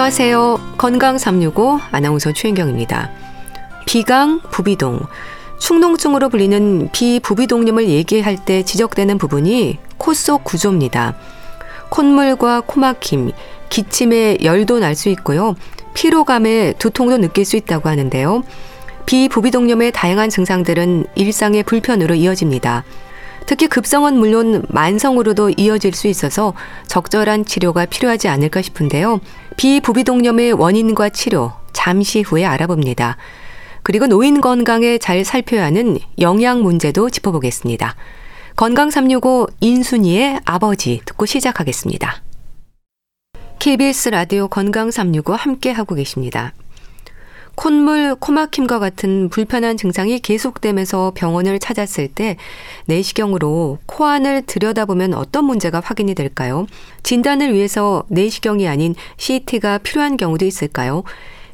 안녕하세요. 건강 365 아나운서 최인경입니다. 비강, 부비동, 축농증으로 불리는 비부비동염을 얘기할 때 지적되는 부분이 코 속 구조입니다. 콧물과 코막힘, 기침에 열도 날 수 있고요. 피로감에 두통도 느낄 수 있다고 하는데요. 비부비동염의 다양한 증상들은 일상의 불편으로 이어집니다. 특히 급성은 물론 만성으로도 이어질 수 있어서 적절한 치료가 필요하지 않을까 싶은데요. 비부비동염의 원인과 치료 잠시 후에 알아봅니다. 그리고 노인 건강에 잘 살펴야 하는 영양 문제도 짚어보겠습니다. 건강 365 인순이의 아버지 듣고 시작하겠습니다. KBS 라디오 건강 365 함께 하고 계십니다. 콧물, 코막힘과 같은 불편한 증상이 계속되면서 병원을 찾았을 때 내시경으로 코 안을 들여다보면 어떤 문제가 확인이 될까요? 진단을 위해서 내시경이 아닌 CT가 필요한 경우도 있을까요?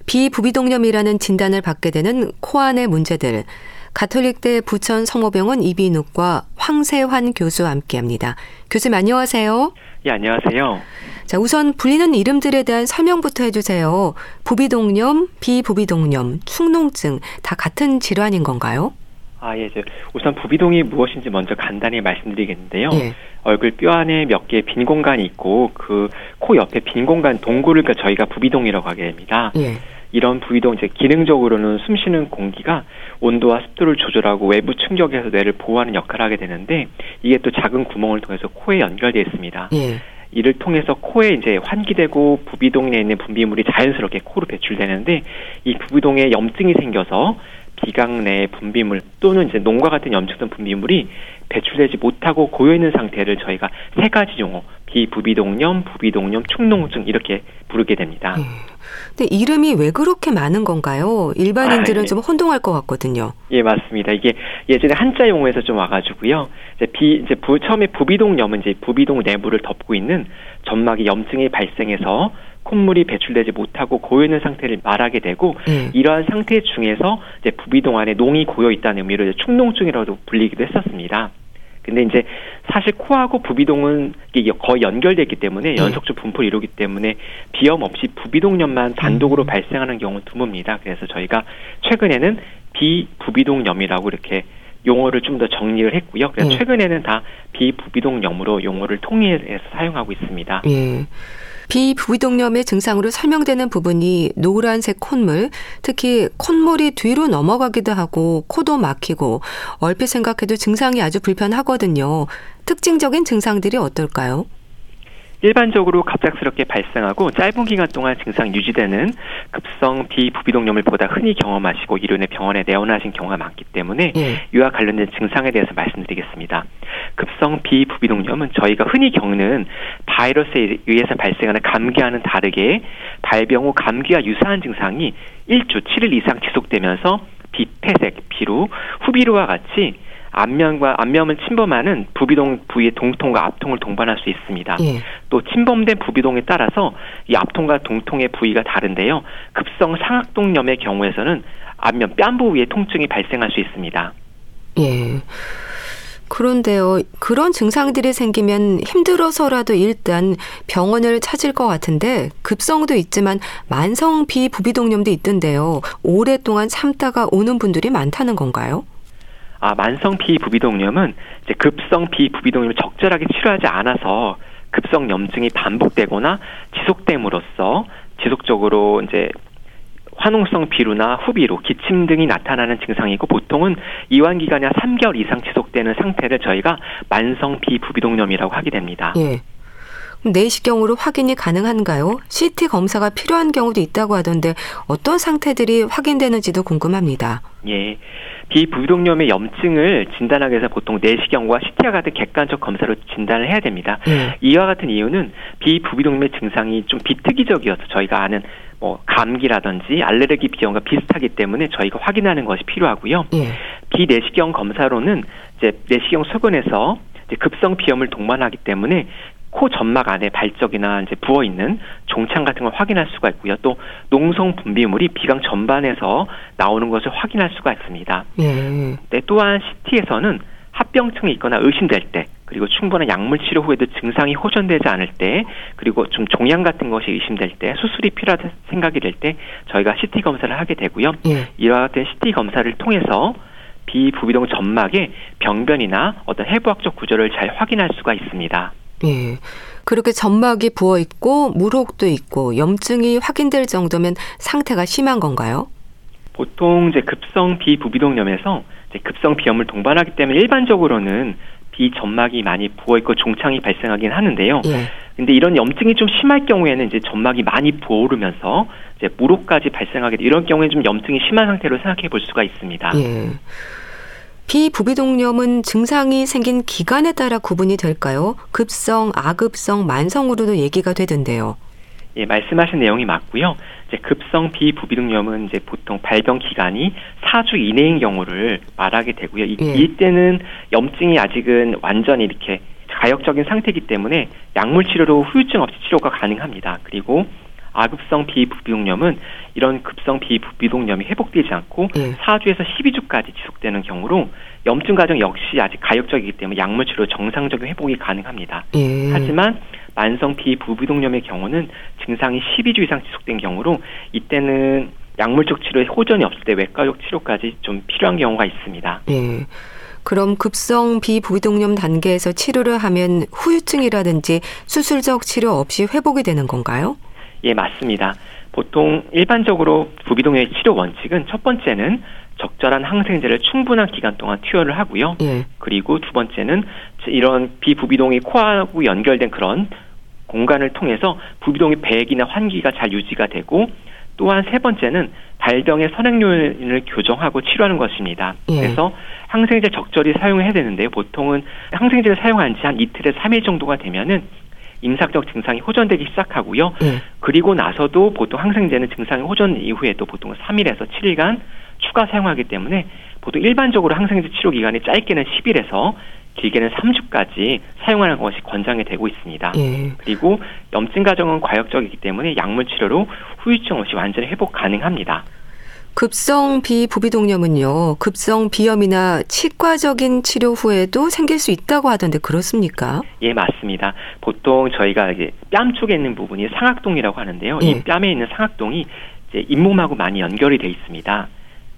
비부비동염이라는 진단을 받게 되는 코 안의 문제들. 가톨릭대 부천 성모병원 이비인후과 황세환 교수와 함께합니다. 교수님 안녕하세요. 예, 안녕하세요. 자, 우선 불리는 이름들에 대한 설명부터 해주세요. 부비동염, 비부비동염, 축농증 다 같은 질환인 건가요? 아, 예, 우선 부비동이 무엇인지 먼저 간단히 말씀드리겠는데요. 예. 얼굴 뼈 안에 몇 개의 빈 공간이 있고 그 코 옆에 빈 공간 동굴을 저희가 부비동이라고 하게 됩니다. 예. 이런 부위동 이제 기능적으로는 숨쉬는 공기가 온도와 습도를 조절하고 외부 충격에서 뇌를 보호하는 역할을 하게 되는데 이게 또 작은 구멍을 통해서 코에 연결되어 있습니다. 예. 이를 통해서 코에 이제 환기되고 부비동에 있는 분비물이 자연스럽게 코로 배출되는데 이 부비동에 염증이 생겨서 비강 내 분비물 또는 이제 농과 같은 염증성 분비물이 배출되지 못하고 고여 있는 상태를 저희가 세 가지 용어 비부비동염, 부비동염, 축농증 이렇게 부르게 됩니다. 음. 근데 이름이 왜 그렇게 많은 건가요? 일반인들은 아, 예. 좀 혼동할 것 같거든요. 예, 맞습니다. 이게 예전에 한자 용어에서 좀 와가지고요. 이제 비 이제 부, 처음에 부비동염은 이제 부비동 내부를 덮고 있는 점막에 염증이 발생해서 콧물이 배출되지 못하고 고여 있는 상태를 말하게 되고 음. 이러한 상태 중에서 이제 부비동 안에 농이 고여 있다는 의미로 축농증이라고 불리기도 했었습니다. 근데 이제 사실 코하고 부비동은 거의 연결되기 때문에 네. 연속적 분포를 이루기 때문에 비염 없이 부비동염만 단독으로 음. 발생하는 경우는 드뭅니다. 그래서 저희가 최근에는 비부비동염이라고 이렇게 용어를 좀 더 정리를 했고요. 그래서 네. 최근에는 다 비부비동염으로 용어를 통일해서 사용하고 있습니다. 예. 비부비동염의 증상으로 설명되는 부분이 노란색 콧물, 특히 콧물이 뒤로 넘어가기도 하고 코도 막히고 얼핏 생각해도 증상이 아주 불편하거든요. 특징적인 증상들이 어떨까요? 일반적으로 갑작스럽게 발생하고 짧은 기간 동안 증상 유지되는 급성 비부비동염을 보다 흔히 경험하시고 이론에 병원에 내원하신 경우가 많기 때문에 예. 이와 관련된 증상에 대해서 말씀드리겠습니다. 급성 비부비동염은 저희가 흔히 겪는 바이러스에 의해서 발생하는 감기와는 다르게 발병 후 감기와 유사한 증상이 1주 7일 이상 지속되면서 비폐색, 비루, 후비루와 같이 안면과 안면을 침범하는 부비동 부위의 동통과 앞통을 동반할 수 있습니다. 예. 또 침범된 부비동에 따라서 이 앞통과 동통의 부위가 다른데요. 급성 상악동염의 경우에서는 안면 뺨 부위에 통증이 발생할 수 있습니다. 예. 그런데요, 그런 증상들이 생기면 힘들어서라도 일단 병원을 찾을 것 같은데 급성도 있지만 만성 비부비동염도 있던데요. 오랫동안 참다가 오는 분들이 많다는 건가요? 아, 만성 비부비동염은 이제 급성 비부비동염을 적절하게 치료하지 않아서 급성 염증이 반복되거나 지속됨으로써 지속적으로 이제 화농성 비루나 후비루, 기침 등이 나타나는 증상이고 보통은 이완 기간이 한 3개월 이상 지속되는 상태를 저희가 만성 비부비동염이라고 하게 됩니다. 예. 내시경으로 확인이 가능한가요? CT 검사가 필요한 경우도 있다고 하던데 어떤 상태들이 확인되는지도 궁금합니다. 예. 비부비동염의 염증을 진단하기 위해서 보통 내시경과 CT와 같은 객관적 검사로 진단을 해야 됩니다. 네. 이와 같은 이유는 비부비동염의 증상이 좀 비특이적이어서 저희가 아는 뭐 감기라든지 알레르기 비염과 비슷하기 때문에 저희가 확인하는 것이 필요하고요. 네. 비내시경 검사로는 이제 내시경 소견에서 급성 비염을 동반하기 때문에 코 점막 안에 발적이나 이제 부어 있는 종창 같은 걸 확인할 수가 있고요. 또 농성 분비물이 비강 전반에서 나오는 것을 확인할 수가 있습니다. 예. 네, 또한 CT에서는 합병증이 있거나 의심될 때 그리고 충분한 약물 치료 후에도 증상이 호전되지 않을 때 그리고 좀 종양 같은 것이 의심될 때 수술이 필요하다 생각이 될 때 저희가 CT 검사를 하게 되고요. 예. 이와 같은 CT 검사를 통해서 비부비동 점막의 병변이나 어떤 해부학적 구조를 잘 확인할 수가 있습니다. 예. 그렇게 점막이 부어 있고 물혹도 있고 염증이 확인될 정도면 상태가 심한 건가요? 보통 이제 급성 비부비동염에서 이제 급성 비염을 동반하기 때문에 일반적으로는 비점막이 많이 부어 있고 종창이 발생하긴 하는데요. 예. 근데 이런 염증이 좀 심할 경우에는 이제 점막이 많이 부어오르면서 이제 물혹까지 발생하게 이런 경우에 좀 염증이 심한 상태로 생각해 볼 수가 있습니다. 예. 비부비동염은 증상이 생긴 기간에 따라 구분이 될까요? 급성, 아급성, 만성으로도 얘기가 되던데요. 예, 말씀하신 내용이 맞고요. 이제 급성 비부비동염은 이제 보통 발병 기간이 4주 이내인 경우를 말하게 되고요. 이, 예. 이때는 염증이 아직은 완전히 이렇게 가역적인 상태이기 때문에 약물 치료로 후유증 없이 치료가 가능합니다. 그리고 아급성 비부비동염은 이런 급성 비부비동염이 회복되지 않고 예. 4주에서 12주까지 지속되는 경우로 염증 과정 역시 아직 가역적이기 때문에 약물 치료 정상적인 회복이 가능합니다. 예. 하지만 만성 비부비동염의 경우는 증상이 12주 이상 지속된 경우로 이때는 약물적 치료에 호전이 없을 때 외과적 치료까지 좀 필요한 경우가 있습니다. 예. 그럼 급성 비부비동염 단계에서 치료를 하면 후유증이라든지 수술적 치료 없이 회복이 되는 건가요? 예, 맞습니다. 보통 일반적으로 부비동의 치료 원칙은 첫 번째는 적절한 항생제를 충분한 기간 동안 투여를 하고요. 예. 그리고 두 번째는 이런 비부비동이 코하고 연결된 그런 공간을 통해서 부비동의 배액이나 환기가 잘 유지가 되고 또한 세 번째는 발병의 선행 요인을 교정하고 치료하는 것입니다. 예. 그래서 항생제 적절히 사용해야 되는데요. 보통은 항생제를 사용한 지 한 이틀에서 3일 정도가 되면은 임상적 증상이 호전되기 시작하고요. 네. 그리고 나서도 보통 항생제는 증상이 호전 이후에도 보통 3일에서 7일간 추가 사용하기 때문에 보통 일반적으로 항생제 치료 기간이 짧게는 10일에서 길게는 3주까지 사용하는 것이 권장이 되고 있습니다. 예. 그리고 염증 과정은 과역적이기 때문에 약물 치료로 후유증 없이 완전히 회복 가능합니다. 급성 비부비동염은요, 급성 비염이나 치과적인 치료 후에도 생길 수 있다고 하던데 그렇습니까? 예, 맞습니다. 보통 저희가 이제 뺨 쪽에 있는 부분이 상악동이라고 하는데요. 예. 이 뺨에 있는 상악동이 이제 잇몸하고 많이 연결이 돼 있습니다.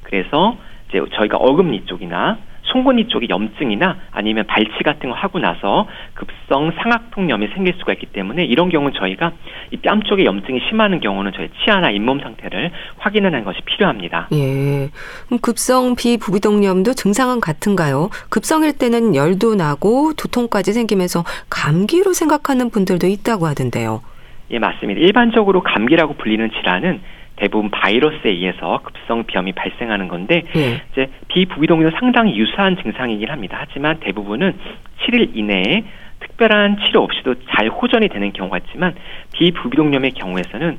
그래서 이제 저희가 어금니 쪽이나 송곳니 쪽에 염증이나 아니면 발치 같은 거 하고 나서 급성 상악통염이 생길 수가 있기 때문에 이런 경우는 저희가 이 뺨 쪽에 염증이 심하는 경우는 저희 치아나 잇몸 상태를 확인하는 것이 필요합니다. 예. 그럼 급성 비부비동염도 증상은 같은가요? 급성일 때는 열도 나고 두통까지 생기면서 감기로 생각하는 분들도 있다고 하던데요. 예, 맞습니다. 일반적으로 감기라고 불리는 질환은 대부분 바이러스에 의해서 급성 비염이 발생하는 건데 네. 이제 비부비동염은 상당히 유사한 증상이긴 합니다. 하지만 대부분은 7일 이내에 특별한 치료 없이도 잘 호전이 되는 경우가 있지만 비부비동염의 경우에서는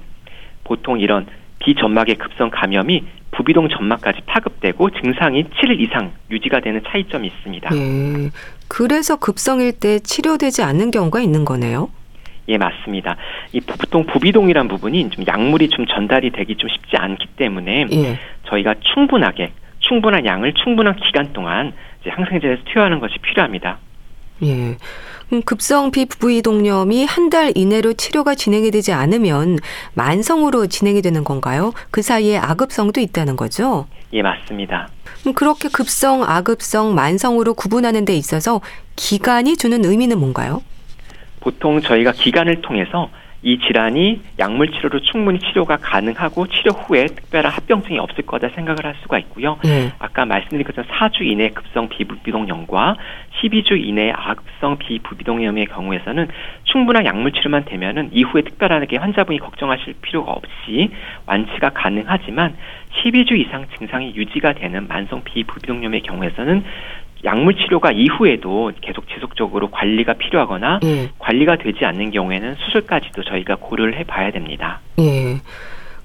보통 이런 비점막의 급성 감염이 부비동 점막까지 파급되고 증상이 7일 이상 유지가 되는 차이점이 있습니다. 네. 그래서 급성일 때 치료되지 않는 경우가 있는 거네요. 예, 맞습니다. 이 보통 부비동이란 부분이 좀 약물이 좀 전달이 되기 좀 쉽지 않기 때문에 예. 저희가 충분하게 충분한 양을 충분한 기간 동안 이제 항생제를 투여하는 것이 필요합니다. 예. 급성 비부위동염이 한 달 이내로 치료가 진행이 되지 않으면 만성으로 진행이 되는 건가요? 그 사이에 아급성도 있다는 거죠? 예, 맞습니다. 그렇게 급성, 아급성, 만성으로 구분하는 데 있어서 기간이 주는 의미는 뭔가요? 보통 저희가 기간을 통해서 이 질환이 약물 치료로 충분히 치료가 가능하고 치료 후에 특별한 합병증이 없을 거다 생각을 할 수가 있고요. 네. 아까 말씀드린 것처럼 4주 이내 급성 비부비동염과 12주 이내 악성 비부비동염의 경우에서는 충분한 약물 치료만 되면은 이후에 특별하게 환자분이 걱정하실 필요가 없이 완치가 가능하지만 12주 이상 증상이 유지가 되는 만성 비부비동염의 경우에서는 약물 치료가 이후에도 계속 지속적으로 관리가 필요하거나 예. 관리가 되지 않는 경우에는 수술까지도 저희가 고려를 해봐야 됩니다. 예.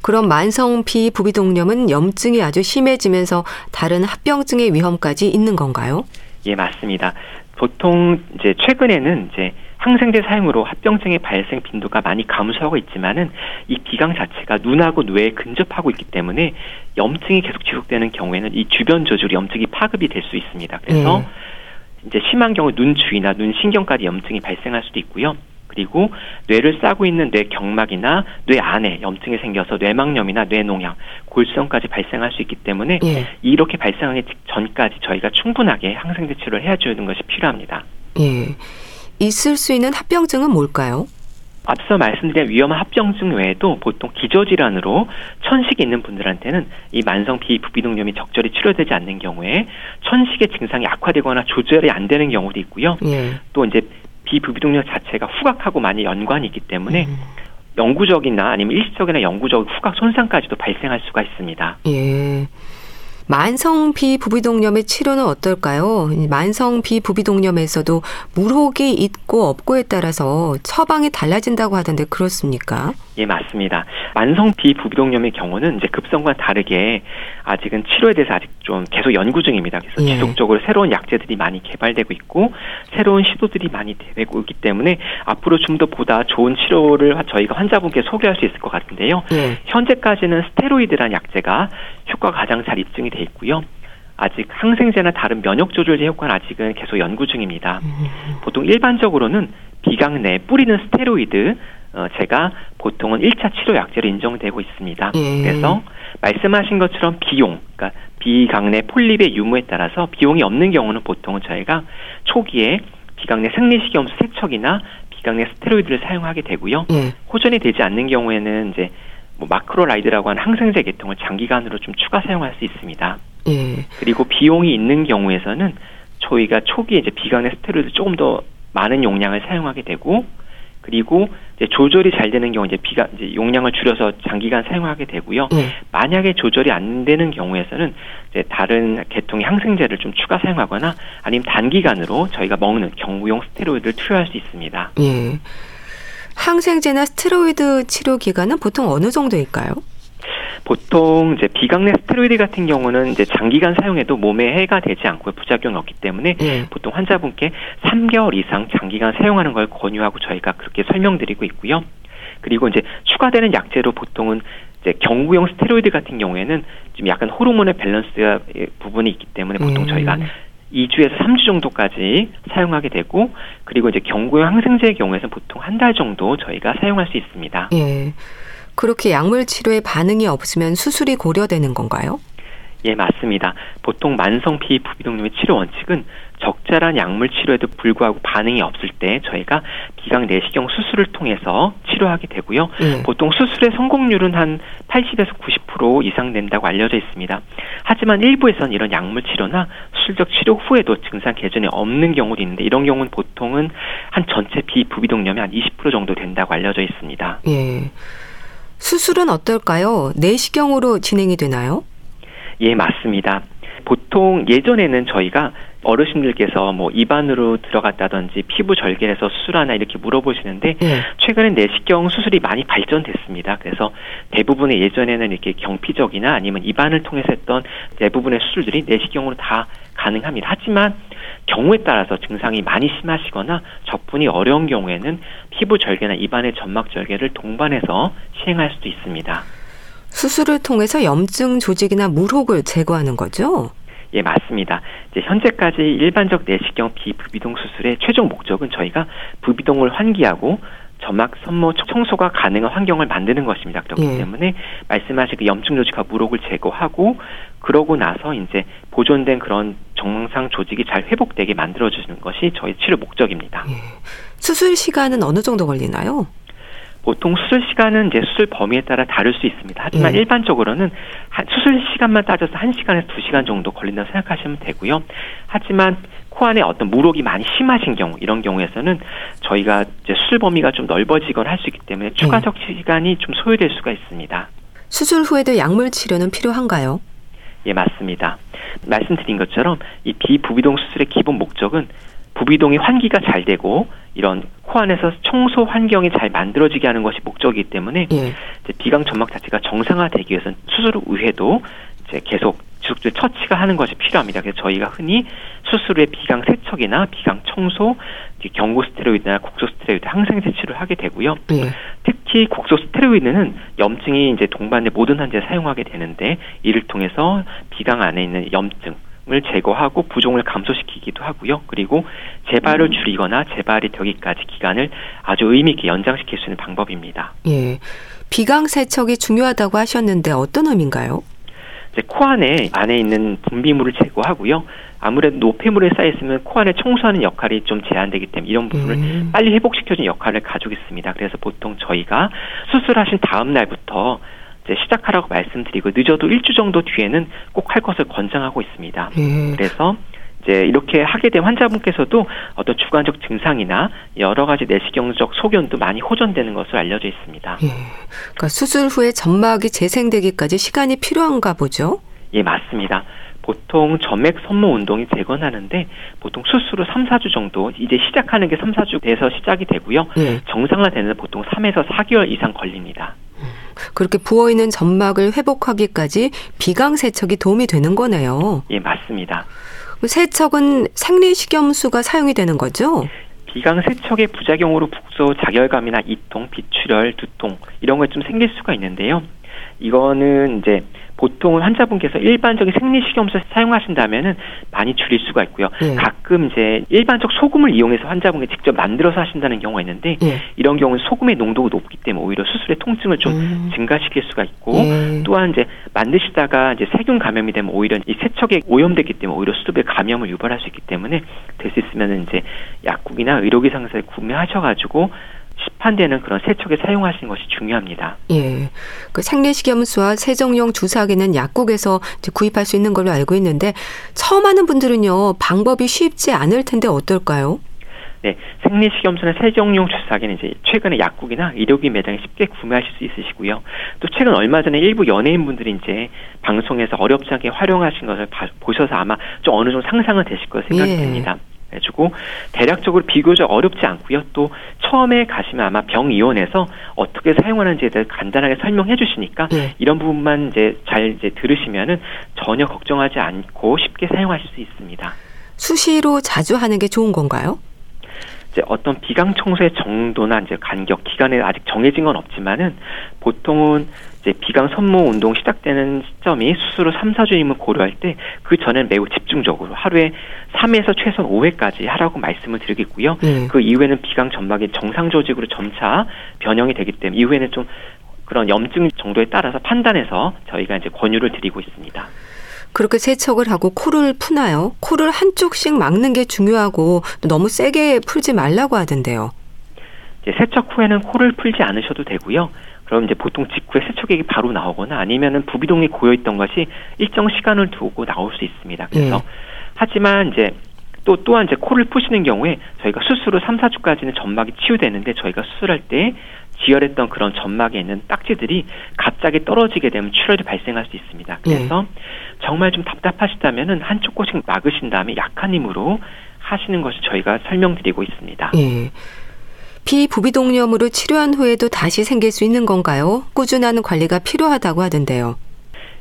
그럼 만성 비부비동염은 염증이 아주 심해지면서 다른 합병증의 위험까지 있는 건가요? 예, 맞습니다. 보통 이제 최근에는 이제 항생제 사용으로 합병증의 발생 빈도가 많이 감소하고 있지만은 이 기강 자체가 눈하고 뇌에 근접하고 있기 때문에 염증이 계속 지속되는 경우에는 이 주변 저줄 염증이 파급이 될 수 있습니다. 그래서 네. 이제 심한 경우 눈 주위나 눈 신경까지 염증이 발생할 수도 있고요. 그리고 뇌를 싸고 있는 뇌 경막이나 뇌 안에 염증이 생겨서 뇌막염이나 뇌농양, 골수염까지 발생할 수 있기 때문에 예. 이렇게 발생하기 전까지 저희가 충분하게 항생제 치료를 해주는 것이 필요합니다. 예. 있을 수 있는 합병증은 뭘까요? 앞서 말씀드린 위험한 합병증 외에도 보통 기저질환으로 천식이 있는 분들한테는 이 만성 비부비동염이 적절히 치료되지 않는 경우에 천식의 증상이 악화되거나 조절이 안 되는 경우도 있고요. 예. 또 이제 비부비동염 자체가 후각하고 많이 연관이 있기 때문에 음. 영구적이나 아니면 일시적이나 영구적 후각 손상까지도 발생할 수가 있습니다. 예. 만성 비부비동염의 치료는 어떨까요? 만성 비부비동염에서도 물혹이 있고 없고에 따라서 처방이 달라진다고 하던데 그렇습니까? 예, 맞습니다. 만성 비부비동염의 경우는 이제 급성과 다르게 아직은 치료에 대해서 아직 좀 계속 연구 중입니다. 그래서 예. 지속적으로 새로운 약제들이 많이 개발되고 있고 새로운 시도들이 많이 되고 있기 때문에 앞으로 좀 더 보다 좋은 치료를 저희가 환자분께 소개할 수 있을 것 같은데요. 예. 현재까지는 스테로이드란 약제가 효과가 가장 잘 입증이 돼 있고요. 아직 항생제나 다른 면역 조절제 효과는 아직은 계속 연구 중입니다. 음. 보통 일반적으로는 비강 내 뿌리는 스테로이드 어, 제가 보통은 1차 치료 약제로 인정되고 있습니다. 예. 그래서 말씀하신 것처럼 비용, 그러니까 비강내 폴립의 유무에 따라서 비용이 없는 경우는 보통은 저희가 초기에 비강내 생리식염수 세척이나 비강내 스테로이드를 사용하게 되고요. 예. 호전이 되지 않는 경우에는 이제 뭐 마크로라이드라고 하는 항생제 계통을 장기간으로 좀 추가 사용할 수 있습니다. 예. 그리고 비용이 있는 경우에서는 저희가 초기에 이제 비강내 스테로이드 조금 더 많은 용량을 사용하게 되고 그리고 이제 조절이 잘 되는 경우 이제 비가 이제 용량을 줄여서 장기간 사용하게 되고요. 네. 만약에 조절이 안 되는 경우에서는 이제 다른 계통의 항생제를 좀 추가 사용하거나 아니면 단기간으로 저희가 먹는 경구용 스테로이드를 투여할 수 있습니다. 예. 항생제나 스테로이드 치료 기간은 보통 어느 정도일까요? 보통 이제 비강내 스테로이드 같은 경우는 이제 장기간 사용해도 몸에 해가 되지 않고 부작용이 없기 때문에 네. 보통 환자분께 3개월 이상 장기간 사용하는 걸 권유하고 저희가 그렇게 설명드리고 있고요. 그리고 이제 추가되는 약제로 보통은 이제 경구용 스테로이드 같은 경우에는 좀 약간 호르몬의 밸런스 부분이 있기 때문에 보통 음. 저희가 2주에서 3주 정도까지 사용하게 되고 그리고 이제 경구용 항생제의 경우에는 보통 한 달 정도 저희가 사용할 수 있습니다. 예. 그렇게 약물 치료에 반응이 없으면 수술이 고려되는 건가요? 예, 맞습니다. 보통 만성 피부비동염의 치료 원칙은 적절한 약물 치료에도 불구하고 반응이 없을 때 저희가 비강 내시경 수술을 통해서 치료하게 되고요. 예. 보통 수술의 성공률은 한 80에서 90% 이상 된다고 알려져 있습니다. 하지만 일부에서는 이런 약물 치료나 수술적 치료 후에도 증상 개선이 없는 경우도 있는데 이런 경우는 보통은 한 전체 비부비동염이 한20% 정도 된다고 알려져 있습니다. 예. 수술은 어떨까요? 내시경으로 진행이 되나요? 예, 맞습니다. 보통 예전에는 저희가 어르신들께서 뭐 입안으로 들어갔다든지 피부 절개해서 수술하나 이렇게 물어보시는데 네. 최근엔 내시경 수술이 많이 발전됐습니다. 그래서 대부분의 예전에는 이렇게 경피적이나 아니면 입안을 통해서 했던 대부분의 수술들이 내시경으로 다 가능합니다. 하지만 경우에 따라서 증상이 많이 심하시거나 접근이 어려운 경우에는 피부 절개나 입안의 점막 절개를 동반해서 시행할 수도 있습니다. 수술을 통해서 염증 조직이나 물혹을 제거하는 거죠? 예, 맞습니다. 이제 현재까지 일반적 내시경 비부비동 수술의 최종 목적은 저희가 부비동을 환기하고 점막 선모 청소가 가능한 환경을 만드는 것입니다. 그렇기 예. 때문에 말씀하신 그 염증 조직과 물혹을 제거하고 그러고 나서 이제 보존된 그런 정상 조직이 잘 회복되게 만들어 주는 것이 저희 치료 목적입니다. 예. 수술 시간은 어느 정도 걸리나요? 보통 수술 시간은 이제 수술 범위에 따라 다를 수 있습니다. 하지만 예. 일반적으로는 수술 시간만 따져서 1시간에서 2시간 정도 걸린다고 생각하시면 되고요. 하지만 코 안에 어떤 물혹이 많이 심하신 경우 이런 경우에서는 저희가 이제 수술 범위가 좀 넓어지거나 할 수 있기 때문에 추가적 예. 시간이 좀 소요될 수가 있습니다. 수술 후에도 약물 치료는 필요한가요? 예, 맞습니다. 말씀드린 것처럼 이 비부비동 수술의 기본 목적은 부비동이 환기가 잘 되고 이런 코 안에서 청소 환경이 잘 만들어지게 하는 것이 목적이기 때문에 예. 비강 점막 자체가 정상화되기 위해서는 수술 후에도 이제 계속 지속적으로 처치가 하는 것이 필요합니다. 그래서 저희가 흔히 수술 후에 비강 세척이나 비강 청소, 경고 스테로이드나 국소 스테로이드 항생 제 치료를 하게 되고요. 예. 특히 국소 스테로이드는 염증이 이제 동반된 모든 환자에 사용하게 되는데 이를 통해서 비강 안에 있는 염증 을 제거하고 부종을 감소시키기도 하고요. 그리고 재발을 음. 줄이거나 재발이 되기까지 기간을 아주 의미 있게 연장시킬 수 있는 방법입니다. 예. 비강 세척이 중요하다고 하셨는데 어떤 의미인가요? 이제 코 안에 안에 있는 분비물을 제거하고요. 아무래도 노폐물에 쌓여 있으면 코 안에 청소하는 역할이 좀 제한되기 때문에 이런 부분을 음. 빨리 회복시켜주는 역할을 가지고 있습니다. 그래서 보통 저희가 수술하신 다음 날부터 이제 시작하라고 말씀드리고 늦어도 일주 정도 뒤에는 꼭 할 것을 권장하고 있습니다. 음. 그래서 이제 이렇게 하게 된 환자분께서도 어떤 주관적 증상이나 여러 가지 내시경적 소견도 많이 호전되는 것으로 알려져 있습니다. 예. 그러니까 수술 후에 점막이 재생되기까지 시간이 필요한가 보죠? 예, 맞습니다. 보통 점액 선모 운동이 되건 하는데 보통 수술 후 3, 4주 정도 이제 시작하는 게 3, 4주 돼서 시작이 되고요. 예. 정상화되는 보통 3에서 4개월 이상 걸립니다. 그렇게 부어 있는 점막을 회복하기까지 비강 세척이 도움이 되는 거네요. 예, 맞습니다. 세척은 생리식염수가 사용이 되는 거죠? 비강 세척의 부작용으로 북소 자결감이나 이통, 비출혈, 두통 이런 것 좀 생길 수가 있는데요. 이거는 이제 보통 환자분께서 일반적인 생리식염수 사용하신다면은 많이 줄일 수가 있고요. 예. 가끔 이제 일반적 소금을 이용해서 환자분이 직접 만들어서 하신다는 경우가 있는데 예. 이런 경우는 소금의 농도가 높기 때문에 오히려 수술의 통증을 좀 음. 증가시킬 수가 있고 예. 또한 이제 만드시다가 이제 세균 감염이 되면 오히려 이 세척에 오염됐기 때문에 오히려 수두에 감염을 유발할 수 있기 때문에 될 수 있으면은 이제 약국이나 의료기 상사를 구매하셔가지고 시판되는 그런 세척에 사용하시는 것이 중요합니다. 예. 그 생리식염수와 세정용 주사기는 약국에서 구입할 수 있는 걸로 알고 있는데 처음 하는 분들은요 방법이 쉽지 않을 텐데 어떨까요? 네, 생리식염수나 세정용 주사기는 이제 최근에 약국이나 의료기 매장에 쉽게 구매하실 수 있으시고요. 또 최근 얼마 전에 일부 연예인분들이 이제 방송에서 어렵지 않게 활용하신 것을 보셔서 아마 좀 어느 정도 상상은 되실 생각이 예. 됩니다. 해주고 대략적으로 비교적 어렵지 않고요. 또 처음에 가시면 아마 병의원에서 어떻게 사용하는지에 대해 간단하게 설명해 주시니까 네. 이런 부분만 이제 잘 이제 들으시면은 전혀 걱정하지 않고 쉽게 사용하실 수 있습니다. 수시로 자주 하는 게 좋은 건가요? 이제 어떤 비강 청소의 정도나 이제 간격 기간에 아직 정해진 건 없지만은 보통은 이제 비강 선모 운동 시작되는 시점이 수술 후 3, 4주임을 고려할 때 그 전엔 매우 집중적으로 하루에 3에서 최소 5회까지 하라고 말씀을 드리겠고요. 네. 그 이후에는 비강 점막이 정상 조직으로 점차 변형이 되기 때문에 이후에는 좀 그런 염증 정도에 따라서 판단해서 저희가 이제 권유를 드리고 있습니다. 그렇게 세척을 하고 코를 푸나요? 코를 한쪽씩 막는 게 중요하고 너무 세게 풀지 말라고 하던데요. 세척 후에는 코를 풀지 않으셔도 되고요. 그럼 이제 보통 직후에 세척액이 바로 나오거나 아니면은 부비동이 고여 있던 것이 일정 시간을 두고 나올 수 있습니다. 그래서 네. 하지만 이제 또 또한 이제 코를 푸시는 경우에 저희가 수술 후 3, 4주까지는 점막이 치유되는데 저희가 수술할 때 지혈했던 그런 점막에 있는 딱지들이 갑자기 떨어지게 되면 출혈이 발생할 수 있습니다. 그래서 네. 정말 좀 답답하시다면은 한쪽 곳씩 막으신 다음에 약한 힘으로 하시는 것이 저희가 설명드리고 있습니다. 네. 비부비동염으로 치료한 후에도 다시 생길 수 있는 건가요? 꾸준한 관리가 필요하다고 하던데요.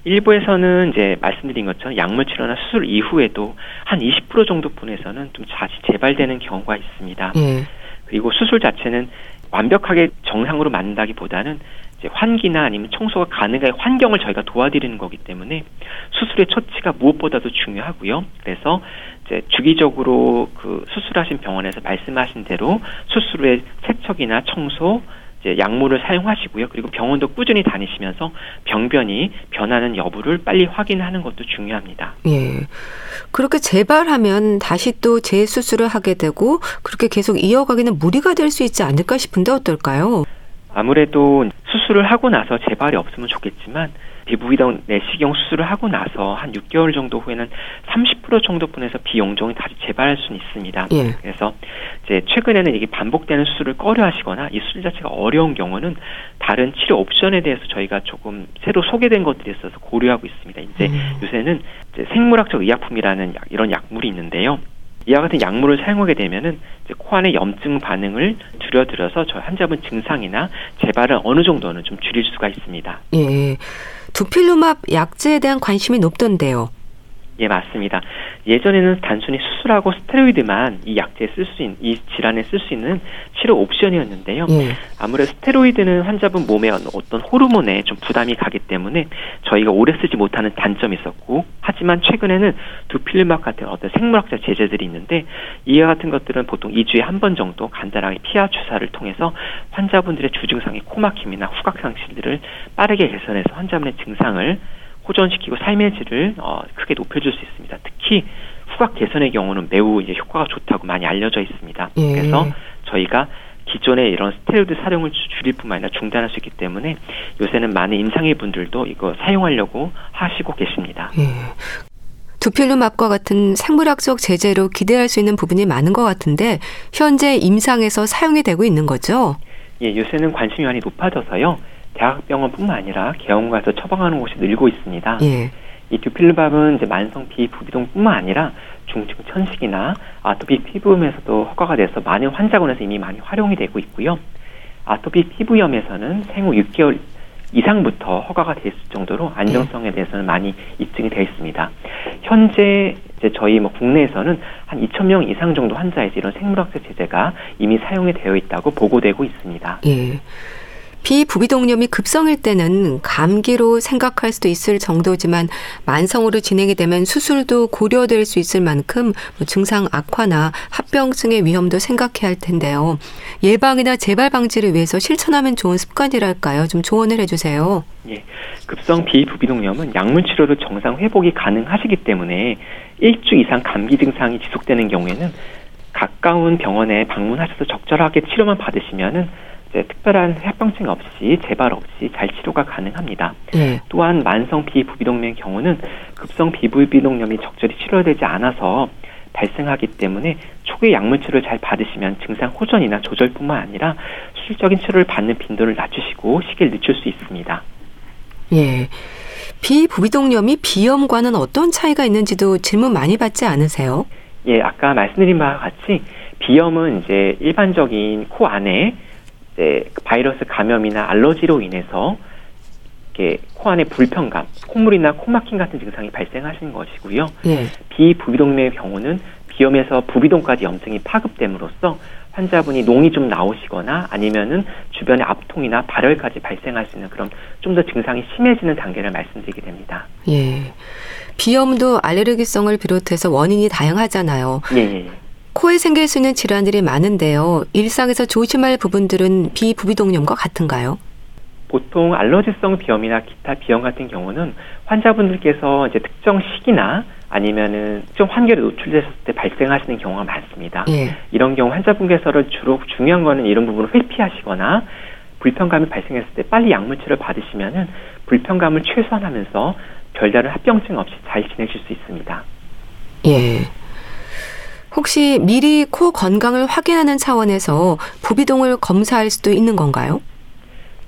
일부에서는 이제 말씀드린 것처럼 약물 치료나 수술 이후에도 한 20% 정도 분에서는 좀 다시 재발되는 경우가 있습니다. 예. 그리고 수술 자체는 완벽하게 정상으로 만든다기보다는 이제 환기나 아니면 청소가 가능한 환경을 저희가 도와드리는 거기 때문에 수술의 처치가 무엇보다도 중요하고요. 그래서 이제 주기적으로 그 수술하신 병원에서 말씀하신 대로 수술 후에 세척이나 청소 이제 약물을 사용하시고요. 그리고 병원도 꾸준히 다니시면서 병변이 변하는 여부를 빨리 확인하는 것도 중요합니다. 예. 그렇게 재발하면 다시 또 재수술을 하게 되고 그렇게 계속 이어가기는 무리가 될 수 있지 않을까 싶은데 어떨까요? 아무래도 수술을 하고 나서 재발이 없으면 좋겠지만 비부비동 내시경 수술을 하고 나서 한 6개월 정도 후에는 30% 정도분에서 비용종이 다시 재발할 수는 있습니다. 예. 그래서 이제 최근에는 이게 반복되는 수술을 꺼려하시거나 이 수술 자체가 어려운 경우는 다른 치료 옵션에 대해서 저희가 조금 새로 소개된 것들이 있어서 고려하고 있습니다. 이제 음. 요새는 이제 생물학적 의약품이라는 약, 이런 약물이 있는데요. 이와 같은 약물을 사용하게 되면은 이제 코 안의 염증 반응을 줄여들어서 저 환자분 증상이나 재발을 어느 정도는 좀 줄일 수가 있습니다. 예. 두필루맙 약제에 대한 관심이 높던데요. 예, 맞습니다. 예전에는 단순히 수술하고 스테로이드만 이 약제에 쓸 수 있는, 이 질환에 쓸 수 있는 치료 옵션이었는데요. 예. 아무래도 스테로이드는 환자분 몸에 어떤 호르몬에 좀 부담이 가기 때문에 저희가 오래 쓰지 못하는 단점이 있었고, 하지만 최근에는 두필름막 같은 어떤 생물학적 제재들이 있는데, 이와 같은 것들은 보통 2주에 한 번 정도 간단하게 피하 주사를 통해서 환자분들의 주증상의 코막힘이나 후각 상실들을 빠르게 개선해서 환자분의 증상을 호전시키고 삶의 질을 어, 크게 높여줄 수 있습니다. 특히 후각 개선의 경우는 매우 이제 효과가 좋다고 많이 알려져 있습니다. 예. 그래서 저희가 기존의 이런 스테로이드 사용을 줄일 뿐만 아니라 중단할 수 있기 때문에 요새는 많은 임상의 분들도 이거 사용하려고 하시고 계십니다. 예. 두필루막과 같은 생물학적 제재로 기대할 수 있는 부분이 많은 것 같은데 현재 임상에서 사용이 되고 있는 거죠? 예, 요새는 관심이 많이 높아져서요. 대학병원뿐만 아니라 개원가에서 처방하는 곳이 늘고 있습니다. 예. 이 듀필루밥은 이제 만성 비부비동뿐만 아니라 중증 천식이나 아토피 피부염에서도 허가가 돼서 많은 환자군에서 이미 많이 활용이 되고 있고요. 아토피 피부염에서는 생후 6개월 이상부터 허가가 됐을 정도로 안정성에 대해서는 많이 입증이 되어 있습니다. 현재 이제 저희 뭐 국내에서는 한 2천 명 이상 정도 환자에서 이런 생물학적 제재가 이미 사용이 되어 있다고 보고되고 있습니다. 예. 비부비동염이 급성일 때는 감기로 생각할 수도 있을 정도지만 만성으로 진행이 되면 수술도 고려될 수 있을 만큼 뭐 증상 악화나 합병증의 위험도 생각해야 할 텐데요. 예방이나 재발 방지를 위해서 실천하면 좋은 습관이랄까요? 좀 조언을 해주세요. 예, 급성 비부비동염은 약물 치료로 정상 회복이 가능하시기 때문에 일주 이상 감기 증상이 지속되는 경우에는 가까운 병원에 방문하셔서 적절하게 치료만 받으시면은 이제 특별한 합병증 없이 재발 없이 잘 치료가 가능합니다. 네. 또한 만성 비부비동염의 경우는 급성 비부비동염이 적절히 치료되지 않아서 발생하기 때문에 초기 약물 치료를 잘 받으시면 증상 호전이나 조절뿐만 아니라 수술적인 치료를 받는 빈도를 낮추시고 시기를 늦출 수 있습니다. 예. 비부비동염이 비염과는 어떤 차이가 있는지도 질문 많이 받지 않으세요? 예, 아까 말씀드린 바와 같이 비염은 이제 일반적인 코 안에 이제 바이러스 감염이나 알러지로 인해서 이렇게 코 안에 불편감, 콧물이나 코막힘 같은 증상이 발생하시는 것이고요. 예. 비부비동맥의 경우는 비염에서 부비동까지 염증이 파급됨으로써 환자분이 농이 좀 나오시거나 아니면은 주변에 압통이나 발열까지 발생할 수 있는 그런 좀 더 증상이 심해지는 단계를 말씀드리게 됩니다. 예. 비염도 알레르기성을 비롯해서 원인이 다양하잖아요. 예. 예. 코에 생길 수 있는 질환들이 많은데요. 일상에서 조심할 부분들은 비부비동염과 같은가요? 보통 알러지성 비염이나 기타 비염 같은 경우는 환자분들께서 이제 특정 시기나 아니면은 특정 환경에 노출됐을 때 발생하시는 경우가 많습니다. 예. 이런 경우 환자분께서는 주로 중요한 거는 이런 부분을 회피하시거나 불편감이 발생했을 때 빨리 약물 치료를 받으시면은 불편감을 최소화하면서 별다른 합병증 없이 잘 지내실 수 있습니다. 예. 혹시 미리 코 건강을 확인하는 차원에서 부비동을 검사할 수도 있는 건가요?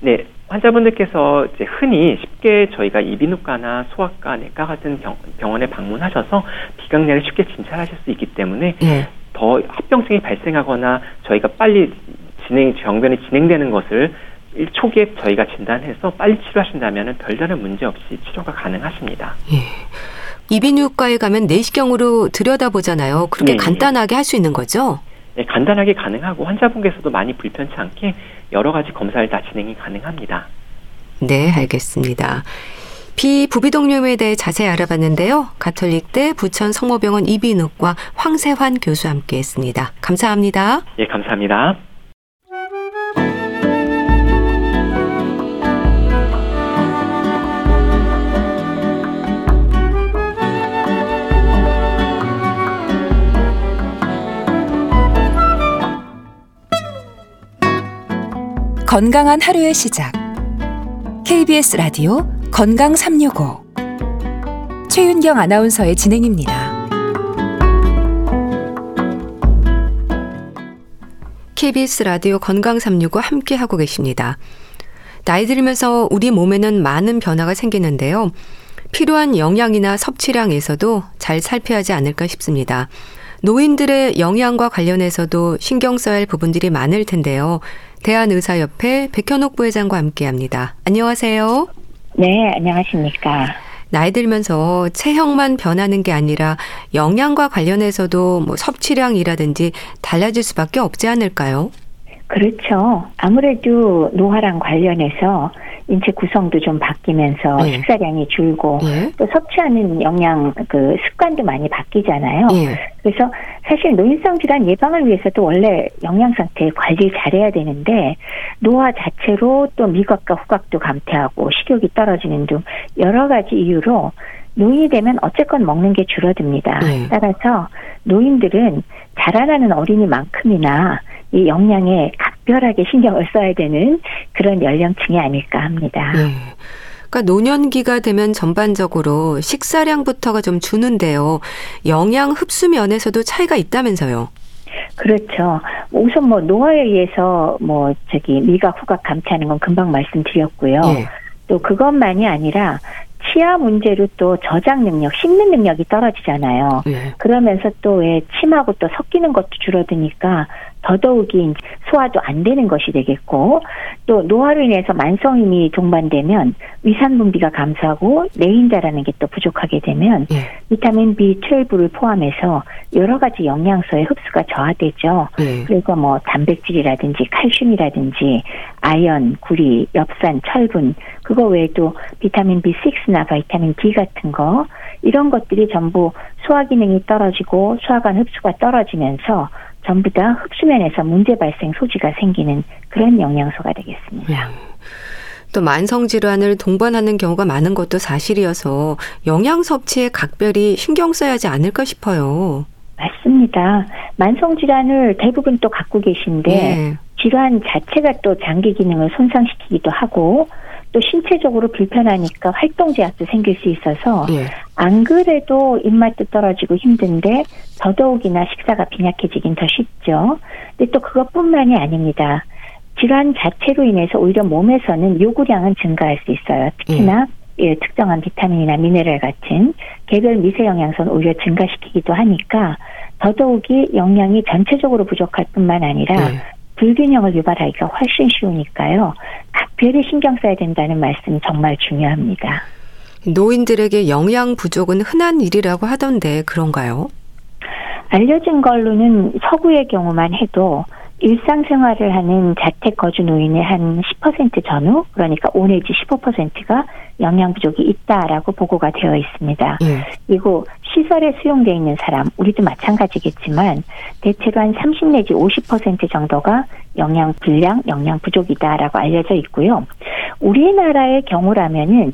네. 환자분들께서 이제 흔히 쉽게 저희가 이비인후과나 소아과, 내과 같은 병, 원에 방문하셔서 비강내를 쉽게 진찰하실 수 있기 때문에 네. 더 합병증이 발생하거나 저희가 빨리 진행 병변이 진행되는 것을 초기에 저희가 진단해서 빨리 치료하신다면 별다른 문제 없이 치료가 가능하십니다. 예. 이비인후과에 가면 내시경으로 들여다보잖아요. 그렇게 네. 간단하게 할 수 있는 거죠? 네, 간단하게 가능하고 환자분께서도 많이 불편치 않게 여러 가지 검사를 다 진행이 가능합니다. 네, 알겠습니다. 비부비동염에 대해 자세히 알아봤는데요. 가톨릭대 부천 성모병원 이비인후과 황세환 교수와 함께했습니다. 감사합니다. 예, 감사합니다. 건강한 하루의 시작. KBS 라디오 건강 365. 최윤경 아나운서의 진행입니다. KBS 라디오 건강 365 함께 하고 계십니다. 나이 들면서 우리 몸에는 많은 변화가 생기는데요. 필요한 영양이나 섭취량에서도 잘 살펴야 하지 않을까 싶습니다. 노인들의 영양과 관련해서도 신경 써야 할 부분들이 많을 텐데요. 대한의사협회 백현옥 부회장과 함께합니다. 안녕하세요. 네, 안녕하십니까. 나이 들면서 체형만 변하는 게 아니라 영양과 관련해서도 뭐 섭취량이라든지 달라질 수밖에 없지 않을까요? 그렇죠. 아무래도 노화랑 관련해서 인체 구성도 좀 바뀌면서 네. 식사량이 줄고 네. 또 섭취하는 영양 그 습관도 많이 바뀌잖아요. 네. 그래서 사실 노인성 질환 예방을 위해서도 원래 영양 상태 관리 잘해야 되는데 노화 자체로 또 미각과 후각도 감퇴하고 식욕이 떨어지는 등 여러 가지 이유로 노인이 되면 어쨌건 먹는 게 줄어듭니다. 네. 따라서 노인들은 자라나는 어린이만큼이나 이 영양에 각별하게 신경을 써야 되는 그런 연령층이 아닐까 합니다. 네. 그러니까 노년기가 되면 전반적으로 식사량부터가 좀 주는데요. 영양 흡수 면에서도 차이가 있다면서요. 그렇죠. 우선 뭐 노화에 의해서 뭐 저기 미각 후각 감퇴하는 건 금방 말씀드렸고요. 네. 또 그것만이 아니라 치아 문제로 또 저장 능력, 씹는 능력이 떨어지잖아요. 네. 그러면서 또 왜 침하고 또 섞이는 것도 줄어드니까 더더욱이 소화도 안 되는 것이 되겠고 또 노화로 인해서 만성힘이 동반되면 위산 분비가 감소하고 내인자라는 게 또 부족하게 되면 예. 비타민 B12를 포함해서 여러 가지 영양소의 흡수가 저하되죠. 예. 그리고 뭐 단백질이라든지 칼슘이라든지 아연, 구리, 엽산, 철분 그거 외에도 비타민 B6나 비타민 D 같은 거 이런 것들이 전부 소화 기능이 떨어지고 소화관 흡수가 떨어지면서 전부 다 흡수면에서 문제 발생 소지가 생기는 그런 영양소가 되겠습니다. 음. 또 만성 질환을 동반하는 경우가 많은 것도 사실이어서 영양 섭취에 각별히 신경 써야 하지 않을까 싶어요. 맞습니다. 만성 질환을 대부분 또 갖고 계신데 네. 질환 자체가 또 장기 기능을 손상시키기도 하고 또 신체적으로 불편하니까 활동 제약도 생길 수 있어서 예. 안 그래도 입맛도 떨어지고 힘든데 더더욱이나 식사가 빈약해지긴 더 쉽죠. 근데 또 그것뿐만이 아닙니다. 질환 자체로 인해서 오히려 몸에서는 요구량은 증가할 수 있어요. 특히나 예. 예, 특정한 비타민이나 미네랄 같은 개별 미세 영양소는 오히려 증가시키기도 하니까 더더욱이 영양이 전체적으로 부족할 뿐만 아니라 예. 불균형을 유발하기가 훨씬 쉬우니까요. 각별히 신경 써야 된다는 말씀 정말 중요합니다. 노인들에게 영양 부족은 흔한 일이라고 하던데 그런가요? 알려진 걸로는 서구의 경우만 해도 일상생활을 하는 자택 거주 노인의 한 10% 전후, 그러니까 5 내지 15%가 영양 부족이 있다라고 보고가 되어 있습니다. 예. 그리고 시설에 수용되어 있는 사람, 우리도 마찬가지겠지만 대체로 한 30 내지 50% 정도가 영양 불량, 영양 부족이다라고 알려져 있고요. 우리나라의 경우라면은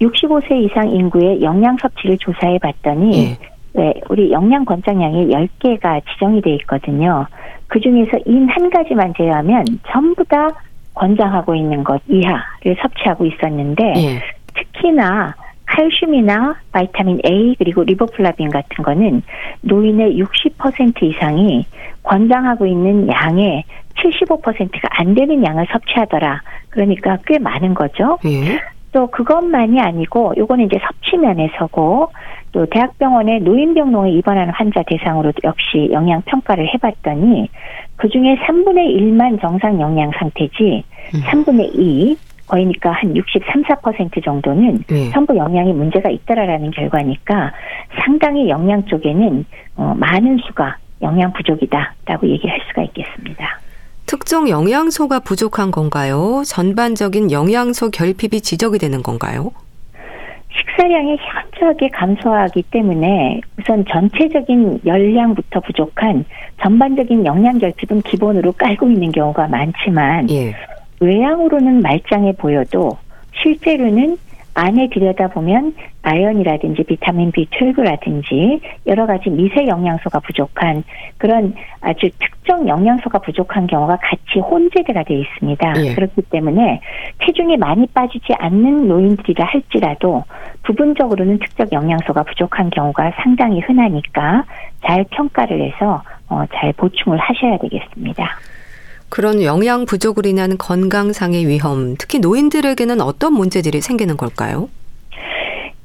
65세 이상 인구의 영양 섭취를 조사해 봤더니 예. 네, 우리 영양 권장량이 10개가 지정이 돼 있거든요. 그 중에서 인 한 가지만 제외하면 전부 다 권장하고 있는 것 이하를 섭취하고 있었는데 예. 특히나 칼슘이나 vitamin A 그리고 리보플라빈 같은 거는 노인의 60% 이상이 권장하고 있는 양의 75%가 안 되는 양을 섭취하더라. 그러니까 꽤 많은 거죠. 예. 또 그것만이 아니고 요거는 이제 섭취면에서고 또 대학병원에 노인병동에 입원하는 환자 대상으로 역시 영양 평가를 해봤더니 그 중에 3분의 1만 정상 영양 상태지 음. 3분의 2 거의니까 한 63, 4% 정도는 네. 전부 영양이 문제가 있다라는 결과니까 상당히 영양 쪽에는 어, 많은 수가 영양 부족이다라고 얘기할 수가 있겠습니다. 특정 영양소가 부족한 건가요? 전반적인 영양소 결핍이 지적이 되는 건가요? 식사량이 현저하게 감소하기 때문에 우선 전체적인 열량부터 부족한 전반적인 영양 결핍은 기본으로 깔고 있는 경우가 많지만 예. 외양으로는 말짱해 보여도 실제로는 안에 들여다보면 아연이라든지 비타민 B12라든지 여러 가지 미세 영양소가 부족한 그런 아주 특정 영양소가 부족한 경우가 같이 혼재가 되어 있습니다. 예. 그렇기 때문에 체중이 많이 빠지지 않는 노인들이라 할지라도 부분적으로는 특정 영양소가 부족한 경우가 상당히 흔하니까 잘 평가를 해서 어, 잘 보충을 하셔야 되겠습니다. 그런 영양 부족으로 인한 건강상의 위험, 특히 노인들에게는 어떤 문제들이 생기는 걸까요?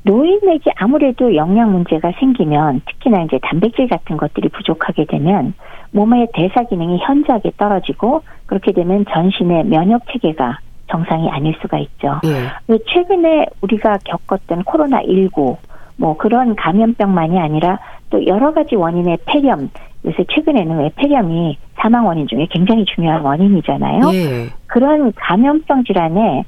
노인에게 아무래도 영양 문제가 생기면 특히나 이제 단백질 같은 것들이 부족하게 되면 몸의 대사 기능이 현저하게 떨어지고 그렇게 되면 전신의 면역 체계가 정상이 아닐 수가 있죠. 예. 최근에 우리가 겪었던 코로나 19, 뭐 그런 감염병만이 아니라 또 여러 가지 원인의 폐렴, 요새 최근에는 왜 폐렴이 사망 원인 중에 굉장히 중요한 원인이잖아요. 예. 그런 감염성 질환에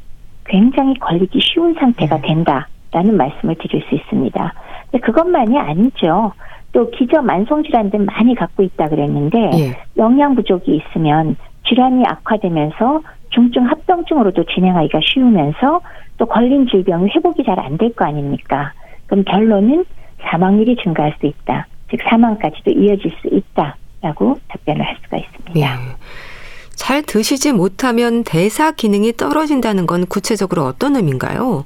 굉장히 걸리기 쉬운 상태가 음. 된다라는 말씀을 드릴 수 있습니다. 근데 그것만이 아니죠. 또 기저 만성 질환들 많이 갖고 있다 그랬는데 예. 영양 부족이 있으면 질환이 악화되면서 중증 합병증으로도 진행하기가 쉬우면서 또 걸린 질병이 회복이 잘 안 될 거 아닙니까? 그럼 결론은 사망률이 증가할 수 있다. 즉 사망까지도 이어질 수 있다라고 답변을 할 수가 있습니다. 네. 잘 드시지 못하면 대사 기능이 떨어진다는 건 구체적으로 어떤 의미인가요?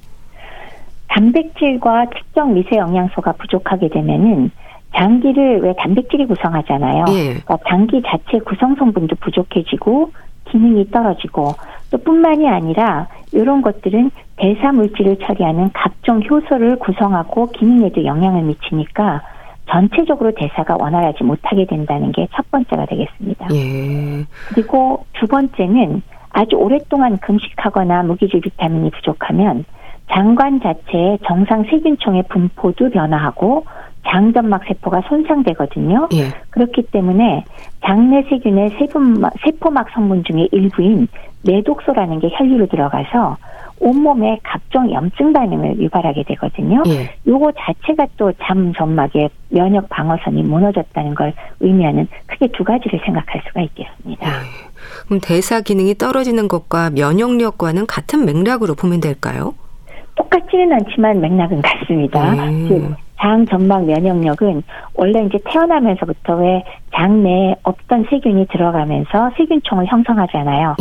단백질과 특정 미세 영양소가 부족하게 되면은 장기를 왜 단백질이 구성하잖아요. 예. 그러니까 장기 자체 구성 성분도 부족해지고 기능이 떨어지고 또 뿐만이 아니라 이런 것들은 대사 물질을 처리하는 각종 효소를 구성하고 기능에도 영향을 미치니까 전체적으로 대사가 원활하지 못하게 된다는 게 첫 번째가 되겠습니다. 예. 그리고 두 번째는 아주 오랫동안 금식하거나 무기질 비타민이 부족하면 장관 자체의 정상 세균총의 분포도 변화하고 장점막 세포가 손상되거든요. 예. 그렇기 때문에 장내 세균의 세포막, 성분 중에 일부인 내독소라는 게 혈류로 들어가서 온몸에 각종 염증 반응을 유발하게 되거든요. 예. 요거 자체가 또 잠 점막의 면역 방어선이 무너졌다는 걸 의미하는 크게 두 가지를 생각할 수가 있겠습니다. 예. 그럼 대사 기능이 떨어지는 것과 면역력과는 같은 맥락으로 보면 될까요? 똑같지는 않지만 맥락은 같습니다. 음. 장 점막 면역력은 원래 이제 태어나면서부터 왜 장내에 없던 세균이 들어가면서 세균총을 형성하잖아요.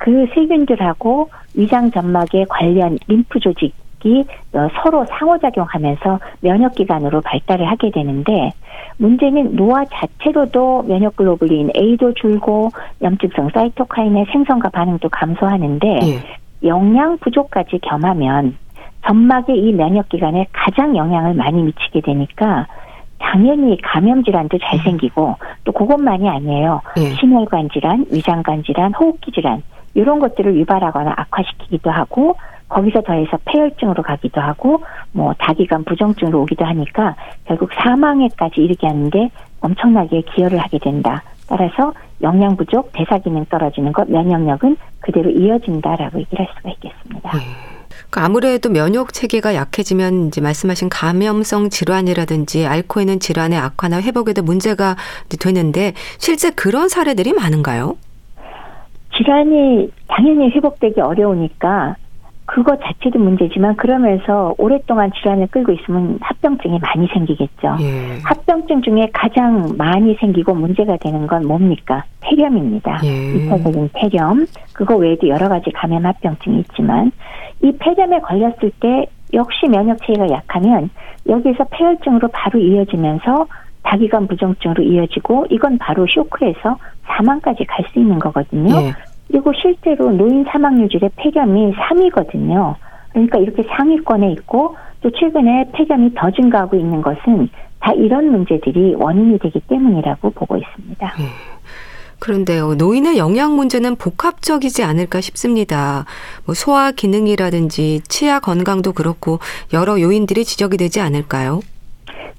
예. 그 세균들하고 위장 점막의 관련 림프 조직이 어, 서로 상호작용하면서 면역 기관으로 발달을 하게 되는데 문제는 노화 자체로도 면역 글로불린 A도 줄고 염증성 사이토카인의 생성과 반응도 감소하는데 예. 영양 부족까지 겸하면 점막의 이 면역 기관에 가장 영향을 많이 미치게 되니까 당연히 감염 질환도 잘 생기고 또 그것만이 아니에요. 예. 심혈관 질환, 위장관 질환, 호흡기 질환 이런 것들을 유발하거나 악화시키기도 하고 거기서 더해서 폐혈증으로 가기도 하고 뭐 다기관 부정증으로 오기도 하니까 결국 사망에까지 이르게 하는데 엄청나게 기여를 하게 된다. 따라서 영양 부족, 대사 기능 떨어지는 것, 면역력은 그대로 이어진다라고 얘기를 할 수가 있겠습니다. 네. 아무래도 면역 체계가 약해지면 이제 말씀하신 감염성 질환이라든지 앓고 있는 질환의 악화나 회복에도 문제가 되는데 실제 그런 사례들이 많은가요? 질환이 당연히 회복되기 어려우니까 그거 자체도 문제지만 그러면서 오랫동안 질환을 끌고 있으면 합병증이 많이 생기겠죠. 예. 합병증 중에 가장 많이 생기고 문제가 되는 건 뭡니까? 폐렴입니다. 예. 이차적인 폐렴. 그거 외에도 여러 가지 감염 합병증이 있지만 이 폐렴에 걸렸을 때 역시 면역 체계가 약하면 여기서 폐혈증으로 바로 이어지면서 다기관 부정증으로 이어지고 이건 바로 쇼크에서 사망까지 갈 수 있는 거거든요. 예. 그리고 실제로 노인 사망률질의 폐렴이 3위거든요. 그러니까 이렇게 상위권에 있고 또 최근에 폐렴이 더 증가하고 있는 것은 다 이런 문제들이 원인이 되기 때문이라고 보고 있습니다. 네. 그런데요, 노인의 영양 문제는 복합적이지 않을까 싶습니다. 뭐 소화 기능이라든지 치아 건강도 그렇고 여러 요인들이 지적이 되지 않을까요?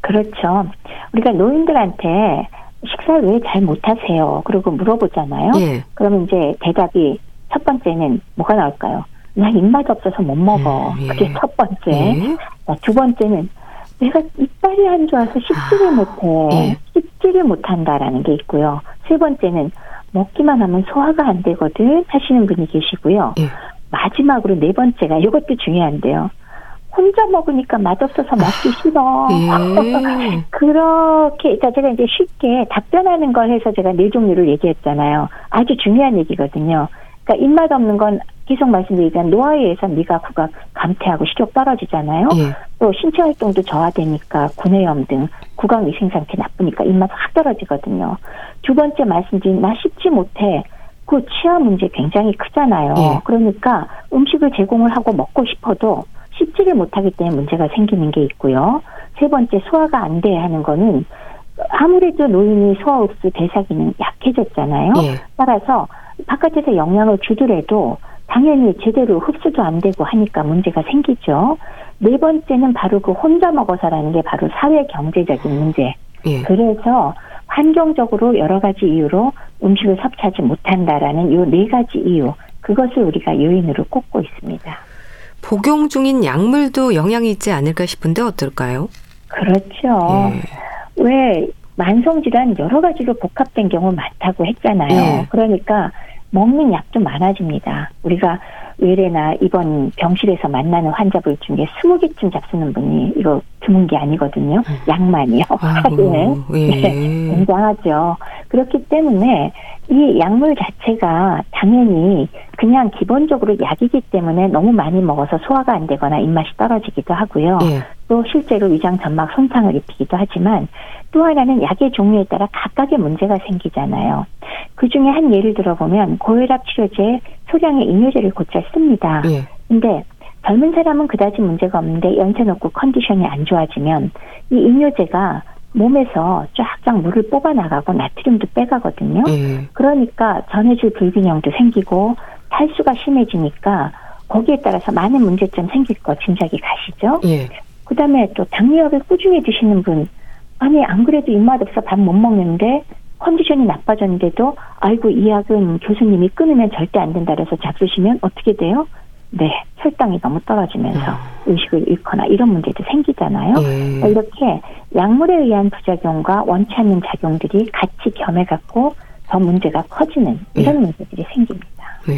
그렇죠. 우리가 노인들한테 식사를 왜 잘 못하세요? 그리고 물어보잖아요. 예. 그러면 이제 대답이 첫 번째는 뭐가 나올까요? 나 입맛 없어서 못 먹어. 음, 예. 그게 첫 번째. 예. 두 번째는 내가 이빨이 안 좋아서 씹지를 아, 못해. 예. 씹지를 못한다라는 게 있고요. 세 번째는 먹기만 하면 소화가 안 되거든 하시는 분이 계시고요. 예. 마지막으로 네 번째가 이것도 중요한데요. 혼자 먹으니까 맛없어서 먹기 아, 싫어. 예. 그렇게, 그러니까 제가 이제 쉽게 답변하는 걸 해서 제가 네 종류를 얘기했잖아요. 아주 중요한 얘기거든요. 그러니까 입맛 없는 건 계속 말씀드리지만 노화에 의해서 미가 구가 감퇴하고 식욕 떨어지잖아요. 예. 또 신체 활동도 저하되니까 구내염 등 구강 위생 상태 나쁘니까 입맛 확 떨어지거든요. 두 번째 말씀드린 나 씹지 못해. 그 치아 문제 굉장히 크잖아요. 예. 그러니까 음식을 제공을 하고 먹고 싶어도 씹지를 못하기 때문에 문제가 생기는 게 있고요. 세 번째 소화가 안돼 하는 거는 아무래도 노인이 소화 흡수 대사 기능 약해졌잖아요. 예. 따라서 바깥에서 영양을 주더라도 당연히 제대로 흡수도 안 되고 하니까 문제가 생기죠. 네 번째는 바로 그 혼자 먹어서라는 게 바로 사회 경제적인 문제. 예. 그래서 환경적으로 여러 가지 이유로 음식을 섭취하지 못한다라는 이네 가지 이유 그것을 우리가 요인으로 꼽고 있습니다. 복용 중인 약물도 영향이 있지 않을까 싶은데 어떨까요? 그렇죠. 예. 왜 만성질환 여러 가지로 복합된 경우 많다고 했잖아요. 예. 그러니까 먹는 약도 많아집니다. 우리가 외래나 이번 병실에서 만나는 환자분 중에 20개쯤 잡수는 분이 이거 드문 게 아니거든요. 음. 약만이요. 사실은. 예. 네, 굉장하죠. 그렇기 때문에 이 약물 자체가 당연히 그냥 기본적으로 약이기 때문에 너무 많이 먹어서 소화가 안 되거나 입맛이 떨어지기도 하고요. 예. 또 실제로 위장 점막 손상을 입히기도 하지만 또 하나는 약의 종류에 따라 각각의 문제가 생기잖아요. 그 중에 한 예를 들어보면 고혈압 치료제 소량의 이뇨제를 곧잘 씁니다. 예. 근데 젊은 사람은 그다지 문제가 없는데 연세 높고 컨디션이 안 좋아지면 이 이뇨제가 몸에서 쫙쫙 물을 뽑아 나가고 나트륨도 빼가거든요. 예. 그러니까 전해질 불균형도 생기고 탈수가 심해지니까 거기에 따라서 많은 문제점 생길 거 짐작이 가시죠? 예. 그 다음에 또 당뇨약을 꾸준히 드시는 분, 아니, 안 그래도 입맛 없어 밥 못 먹는데 컨디션이 나빠졌는데도 아이고 이 약은 교수님이 끊으면 절대 안 된다 그래서 잡수시면 어떻게 돼요? 네, 혈당이 너무 떨어지면서 음. 의식을 잃거나 이런 문제도 생기잖아요. 음. 이렇게 약물에 의한 부작용과 원치 않는 작용들이 같이 겸해갖고 더 문제가 커지는 이런 음. 문제들이 생깁니다. 네.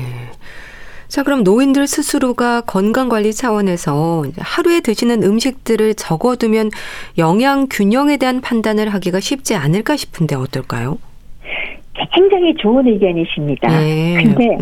자, 그럼 노인들 스스로가 건강 관리 차원에서 하루에 드시는 음식들을 적어두면 영양 균형에 대한 판단을 하기가 쉽지 않을까 싶은데 어떨까요? 굉장히 좋은 의견이십니다. 네. 근데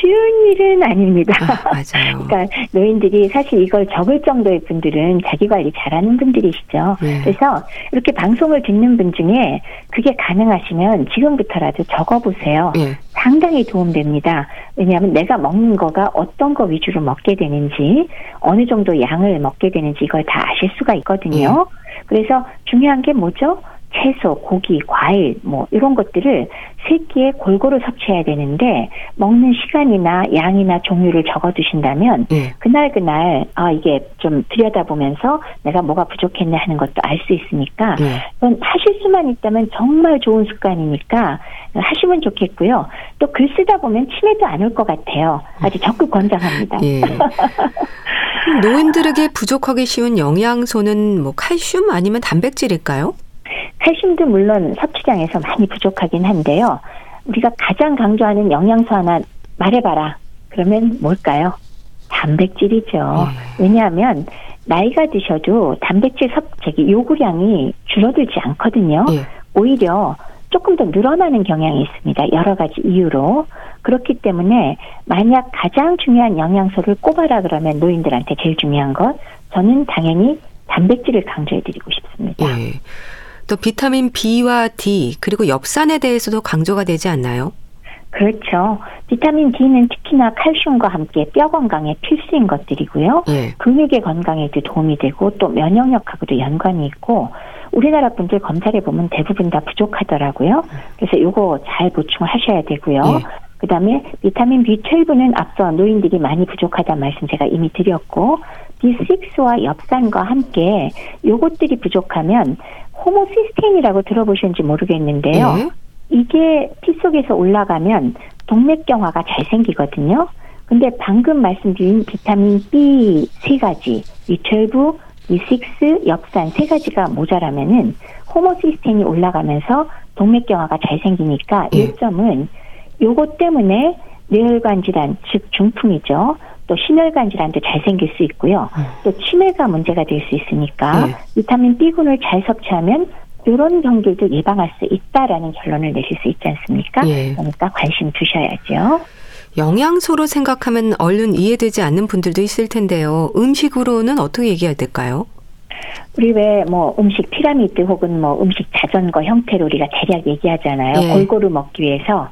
쉬운 일은 아닙니다. 아, 맞아요. 그러니까 노인들이 사실 이걸 적을 정도의 분들은 자기 관리 잘하는 분들이시죠. 네. 그래서 이렇게 방송을 듣는 분 중에 그게 가능하시면 지금부터라도 적어보세요. 네. 상당히 도움됩니다. 왜냐하면 내가 먹는 거가 어떤 거 위주로 먹게 되는지 어느 정도 양을 먹게 되는지 이걸 다 아실 수가 있거든요. 네. 그래서 중요한 게 뭐죠? 채소, 고기, 과일 뭐 이런 것들을 세 끼에 골고루 섭취해야 되는데 먹는 시간이나 양이나 종류를 적어 두신다면 네. 그날 그날 아 이게 좀 들여다보면서 내가 뭐가 부족했네 하는 것도 알 수 있으니까 네. 하실 수만 있다면 정말 좋은 습관이니까 하시면 좋겠고요. 또 글 쓰다 보면 치매도 안 올 것 같아요. 아주 적극 권장합니다. 예. 노인들에게 부족하기 쉬운 영양소는 뭐 칼슘 아니면 단백질일까요? 칼슘도 물론 섭취량에서 많이 부족하긴 한데요. 우리가 가장 강조하는 영양소 하나 말해봐라. 그러면 뭘까요? 단백질이죠. 네. 왜냐하면 나이가 드셔도 단백질 섭취 요구량이 줄어들지 않거든요. 네. 오히려 조금 더 늘어나는 경향이 있습니다. 여러 가지 이유로. 그렇기 때문에 만약 가장 중요한 영양소를 꼽아라 그러면 노인들한테 제일 중요한 것 저는 당연히 단백질을 강조해드리고 싶습니다. 네. 또 비타민 B와 D 그리고 엽산에 대해서도 강조가 되지 않나요? 그렇죠. 비타민 D는 특히나 칼슘과 함께 뼈 건강에 필수인 것들이고요. 네. 근육의 건강에도 도움이 되고 또 면역력하고도 연관이 있고 우리나라 분들 검사를 보면 대부분 다 부족하더라고요. 그래서 요거 잘 보충을 하셔야 되고요. 네. 그 다음에 비타민 B12는 앞서 노인들이 많이 부족하다는 말씀 제가 이미 드렸고 B6와 엽산과 함께 요것들이 부족하면 호모시스테인이라고 들어보셨는지 모르겠는데요. 네. 이게 피 속에서 올라가면 동맥경화가 잘 생기거든요. 근데 방금 말씀드린 비타민 B 세 가지, B12, B6, 엽산 세 가지가 모자라면은 호모시스테인이 올라가면서 동맥경화가 잘 생기니까 네. 일점은 요것 때문에 뇌혈관 질환, 즉 중풍이죠. 또 심혈관 질환도 잘 생길 수 있고요. 음. 또 치매가 문제가 될 수 있으니까 네. 비타민 B군을 잘 섭취하면 이런 병들도 예방할 수 있다라는 결론을 내실 수 있지 않습니까? 네. 그러니까 관심 두셔야죠. 영양소로 생각하면 얼른 이해되지 않는 분들도 있을 텐데요. 음식으로는 어떻게 얘기해야 될까요? 우리 왜 뭐 음식 피라미드 혹은 뭐 음식 자전거 형태로 우리가 대략 얘기하잖아요. 네. 골고루 먹기 위해서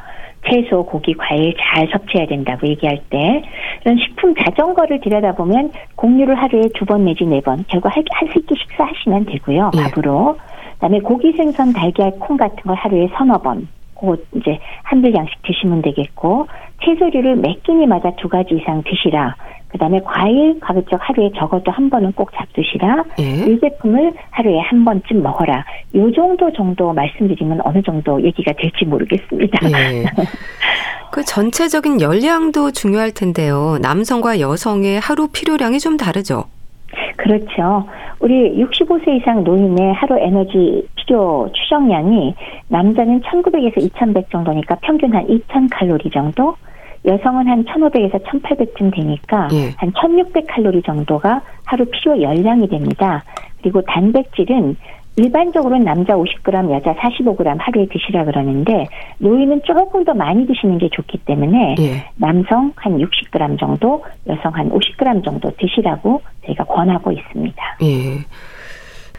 채소, 고기, 과일 잘 섭취해야 된다고 얘기할 때 이런 식품 자전거를 들여다보면 공유를 하루에 두 번 내지 네 번 결국 한, 세 끼 식사하시면 되고요. 네. 밥으로. 그다음에 고기, 생선, 달걀, 콩 같은 걸 하루에 서너 번 곧 이제 한들 양씩 드시면 되겠고 채소류를 몇 끼니마다 두 가지 이상 드시라. 그다음에 과일 가급적 하루에 적어도 한 번은 꼭 잡수시라. 예. 이 제품을 하루에 한 번쯤 먹어라. 요 정도 정도 말씀드리면 어느 정도 얘기가 될지 모르겠습니다. 예. 그 전체적인 열량도 중요할 텐데요. 남성과 여성의 하루 필요량이 좀 다르죠. 그렇죠. 우리 65세 이상 노인의 하루 에너지 필요 추정량이 남자는 1900에서 2100 정도니까 평균 한 2000칼로리 정도, 여성은 한 1,500에서 1,800쯤 되니까 예. 한 1,600칼로리 정도가 하루 필요 열량이 됩니다. 그리고 단백질은 일반적으로는 남자 50g, 여자 45g 하루에 드시라 그러는데 노인은 조금 더 많이 드시는 게 좋기 때문에 예. 남성 한 60g 정도, 여성 한 50g 정도 드시라고 저희가 권하고 있습니다. 예.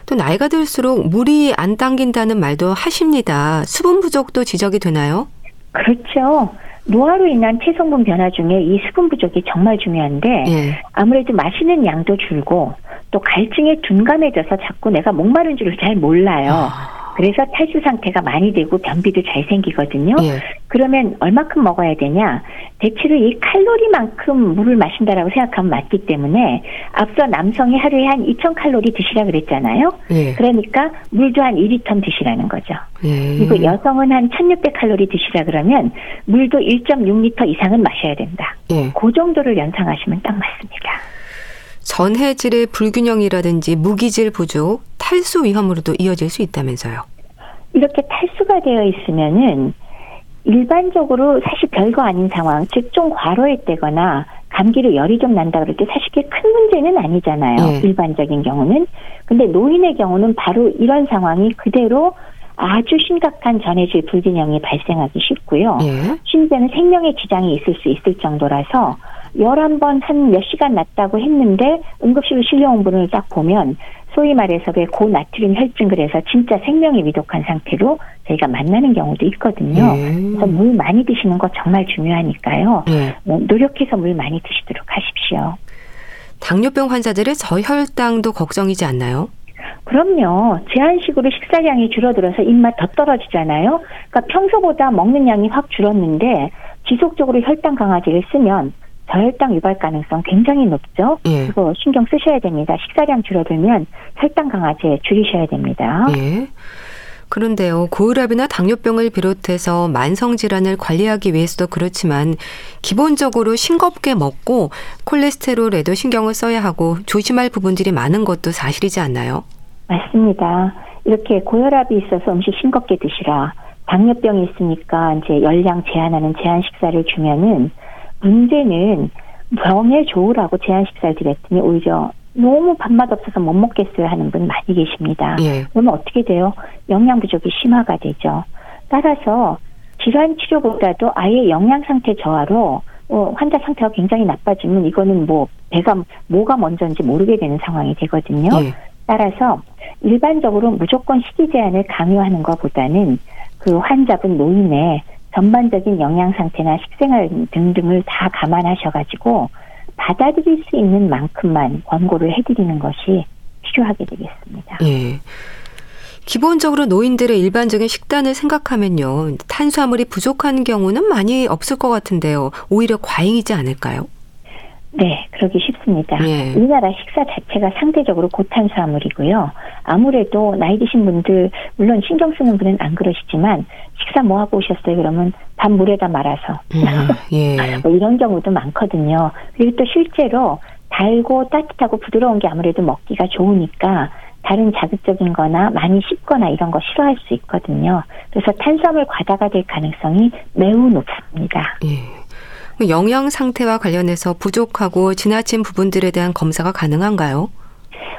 또 나이가 들수록 물이 안 당긴다는 말도 하십니다. 수분 부족도 지적이 되나요? 그렇죠. 노화로 인한 체성분 변화 중에 이 수분 부족이 정말 중요한데 예. 아무래도 마시는 양도 줄고 또 갈증에 둔감해져서 자꾸 내가 목마른 줄을 잘 몰라요. 아. 그래서 탈수 상태가 많이 되고 변비도 잘 생기거든요. 예. 그러면 얼마큼 먹어야 되냐? 대체로 이 칼로리만큼 물을 마신다라고 생각하면 맞기 때문에 앞서 남성이 하루에 한 2,000칼로리 드시라 그랬잖아요. 예. 그러니까 물도 한 1리터 드시라는 거죠. 예. 그리고 여성은 한 1,600칼로리 드시라 그러면 물도 1.6리터 이상은 마셔야 된다. 예. 그 정도를 연상하시면 딱 맞습니다. 전해질의 불균형이라든지 무기질 부족, 탈수 위험으로도 이어질 수 있다면서요. 이렇게 탈수가 되어 있으면은 일반적으로 사실 별거 아닌 상황, 즉 좀 과로했다거나 감기로 열이 좀 난다 그럴 때 사실 큰 문제는 아니잖아요. 네. 일반적인 경우는. 근데 노인의 경우는 바로 이런 상황이 그대로 아주 심각한 전해질 불균형이 발생하기 쉽고요. 네. 심지어는 생명의 지장이 있을 수 있을 정도라서 열한 번 한 몇 시간 났다고 했는데 응급실로 실려 온 분을 딱 보면 소위 말해서 그 고나트륨 혈증 그래서 진짜 생명이 위독한 상태로 저희가 만나는 경우도 있거든요. 음. 그래서 물 많이 드시는 거 정말 중요하니까요. 음. 노력해서 물 많이 드시도록 하십시오. 당뇨병 환자들의 저혈당도 걱정이지 않나요? 그럼요. 제한식으로 식사량이 줄어들어서 입맛 더 떨어지잖아요. 그러니까 평소보다 먹는 양이 확 줄었는데 지속적으로 혈당 강화제를 쓰면 저혈당 유발 가능성 굉장히 높죠. 예. 그거 신경 쓰셔야 됩니다. 식사량 줄어들면 혈당 강화제 줄이셔야 됩니다. 예. 그런데요, 고혈압이나 당뇨병을 비롯해서 만성 질환을 관리하기 위해서도 그렇지만 기본적으로 싱겁게 먹고 콜레스테롤에도 신경을 써야 하고 조심할 부분들이 많은 것도 사실이지 않나요? 맞습니다. 이렇게 고혈압이 있어서 음식 싱겁게 드시라. 당뇨병이 있으니까 이제 열량 제한하는 제한 식사를 주면은 문제는 병에 좋으라고 제한 식사를 드렸더니 오히려 너무 밥맛 없어서 못 먹겠어요 하는 분 많이 계십니다. 예. 그러면 어떻게 돼요? 영양 부족이 심화가 되죠. 따라서 질환 치료보다도 아예 영양 상태 저하로 어, 환자 상태가 굉장히 나빠지면 이거는 뭐 배가 뭐가 먼저인지 모르게 되는 상황이 되거든요. 예. 따라서 일반적으로 무조건 식이 제한을 강요하는 것보다는 그 환자분 노인의 전반적인 영양 상태나 식생활 등등을 다 감안하셔가지고 받아들일 수 있는 만큼만 권고를 해드리는 것이 필요하게 되겠습니다. 예. 기본적으로 노인들의 일반적인 식단을 생각하면요. 탄수화물이 부족한 경우는 많이 없을 것 같은데요. 오히려 과잉이지 않을까요? 네, 그러기 쉽습니다. 예. 우리나라 식사 자체가 상대적으로 고탄수화물이고요. 아무래도 나이 드신 분들 물론 신경 쓰는 분은 안 그러시지만 식사 뭐 하고 오셨어요? 그러면 밥 물에다 말아서 음, 예. 뭐 이런 경우도 많거든요. 그리고 또 실제로 달고 따뜻하고 부드러운 게 아무래도 먹기가 좋으니까 다른 자극적인 거나 많이 씹거나 이런 거 싫어할 수 있거든요. 그래서 탄수화물 과다가 될 가능성이 매우 높습니다. 예. 영양 상태와 관련해서 부족하고 지나친 부분들에 대한 검사가 가능한가요?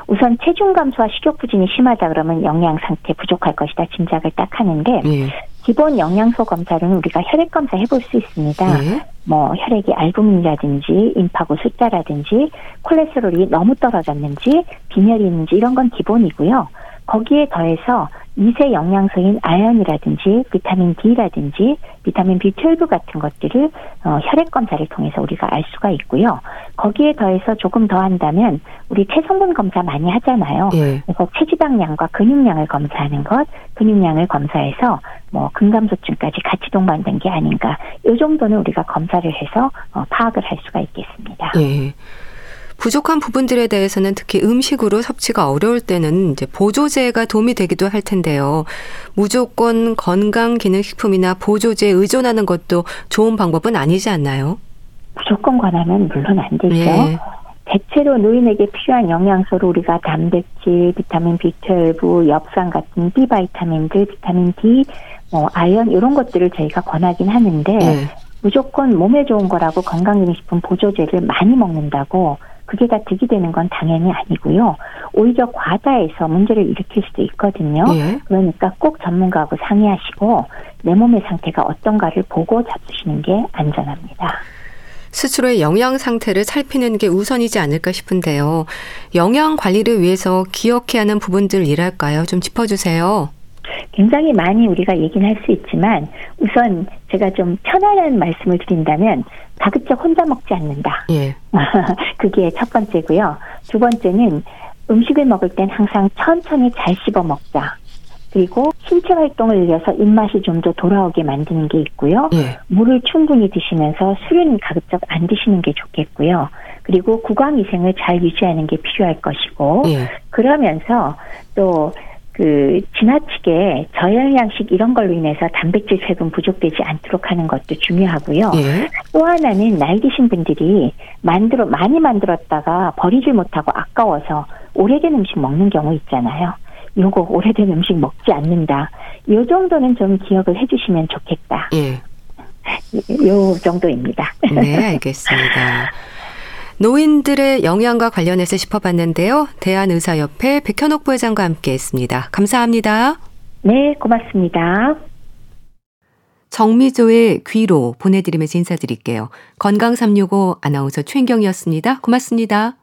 우선 체중 감소와 식욕 부진이 심하다 그러면 영양 상태 부족할 것이다 짐작을 딱 하는데 예. 기본 영양소 검사로는 우리가 혈액 검사 해볼 수 있습니다. 예. 뭐 혈액이 알부민이라든지 임파구 숫자라든지 콜레스테롤이 너무 떨어졌는지 빈혈이 있는지 이런 건 기본이고요. 거기에 더해서 미세 영양소인 아연이라든지 비타민 D라든지 비타민 B12 같은 것들을 어, 혈액 검사를 통해서 우리가 알 수가 있고요. 거기에 더해서 조금 더 한다면 우리 체성분 검사 많이 하잖아요. 예. 그래서 체지방량과 근육량을 검사하는 것, 근육량을 검사해서 뭐 근감소증까지 같이 동반된 게 아닌가. 이 정도는 우리가 검사를 해서 어, 파악을 할 수가 있겠습니다. 예. 부족한 부분들에 대해서는 특히 음식으로 섭취가 어려울 때는 이제 보조제가 도움이 되기도 할 텐데요. 무조건 건강 기능 식품이나 보조제에 의존하는 것도 좋은 방법은 아니지 않나요? 무조건 권하면 물론 안 되죠. 예. 대체로 노인에게 필요한 영양소로 우리가 단백질, 비타민 B12, 엽산 같은 B 바이타민들, 비타민 D, 뭐 아연 이런 것들을 저희가 권하긴 하는데 예. 무조건 몸에 좋은 거라고 건강기능식품 보조제를 많이 먹는다고 그게 다 득이 되는 건 당연히 아니고요. 오히려 과다해서 문제를 일으킬 수도 있거든요. 예. 그러니까 꼭 전문가하고 상의하시고 내 몸의 상태가 어떤가를 보고 잡수시는 게 안전합니다. 스스로의 영양 상태를 살피는 게 우선이지 않을까 싶은데요. 영양 관리를 위해서 기억해야 하는 부분들이랄까요? 좀 짚어주세요. 굉장히 많이 우리가 얘기는 할 수 있지만 우선 제가 좀 편안한 말씀을 드린다면 가급적 혼자 먹지 않는다. 예. 그게 첫 번째고요. 두 번째는 음식을 먹을 땐 항상 천천히 잘 씹어 먹자. 그리고 신체 활동을 늘려서 입맛이 좀 더 돌아오게 만드는 게 있고요. 예. 물을 충분히 드시면서 술은 가급적 안 드시는 게 좋겠고요. 그리고 구강 위생을 잘 유지하는 게 필요할 것이고 예. 그러면서 또 그 지나치게 저영양식 이런 걸로 인해서 단백질 세분 부족되지 않도록 하는 것도 중요하고요. 예. 또 하나는 나이 드신 분들이 만들어 많이 만들었다가 버리질 못하고 아까워서 오래된 음식 먹는 경우 있잖아요. 요거 오래된 음식 먹지 않는다. 요 정도는 좀 기억을 해주시면 좋겠다. 예. 요 정도입니다. 네, 알겠습니다. 노인들의 영양과 관련해서 짚어봤는데요. 대한의사협회 백현옥 부회장과 함께했습니다. 감사합니다. 네, 고맙습니다. 정미조의 귀로 보내드리면서 인사드릴게요. 건강365 아나운서 최인경이었습니다. 고맙습니다.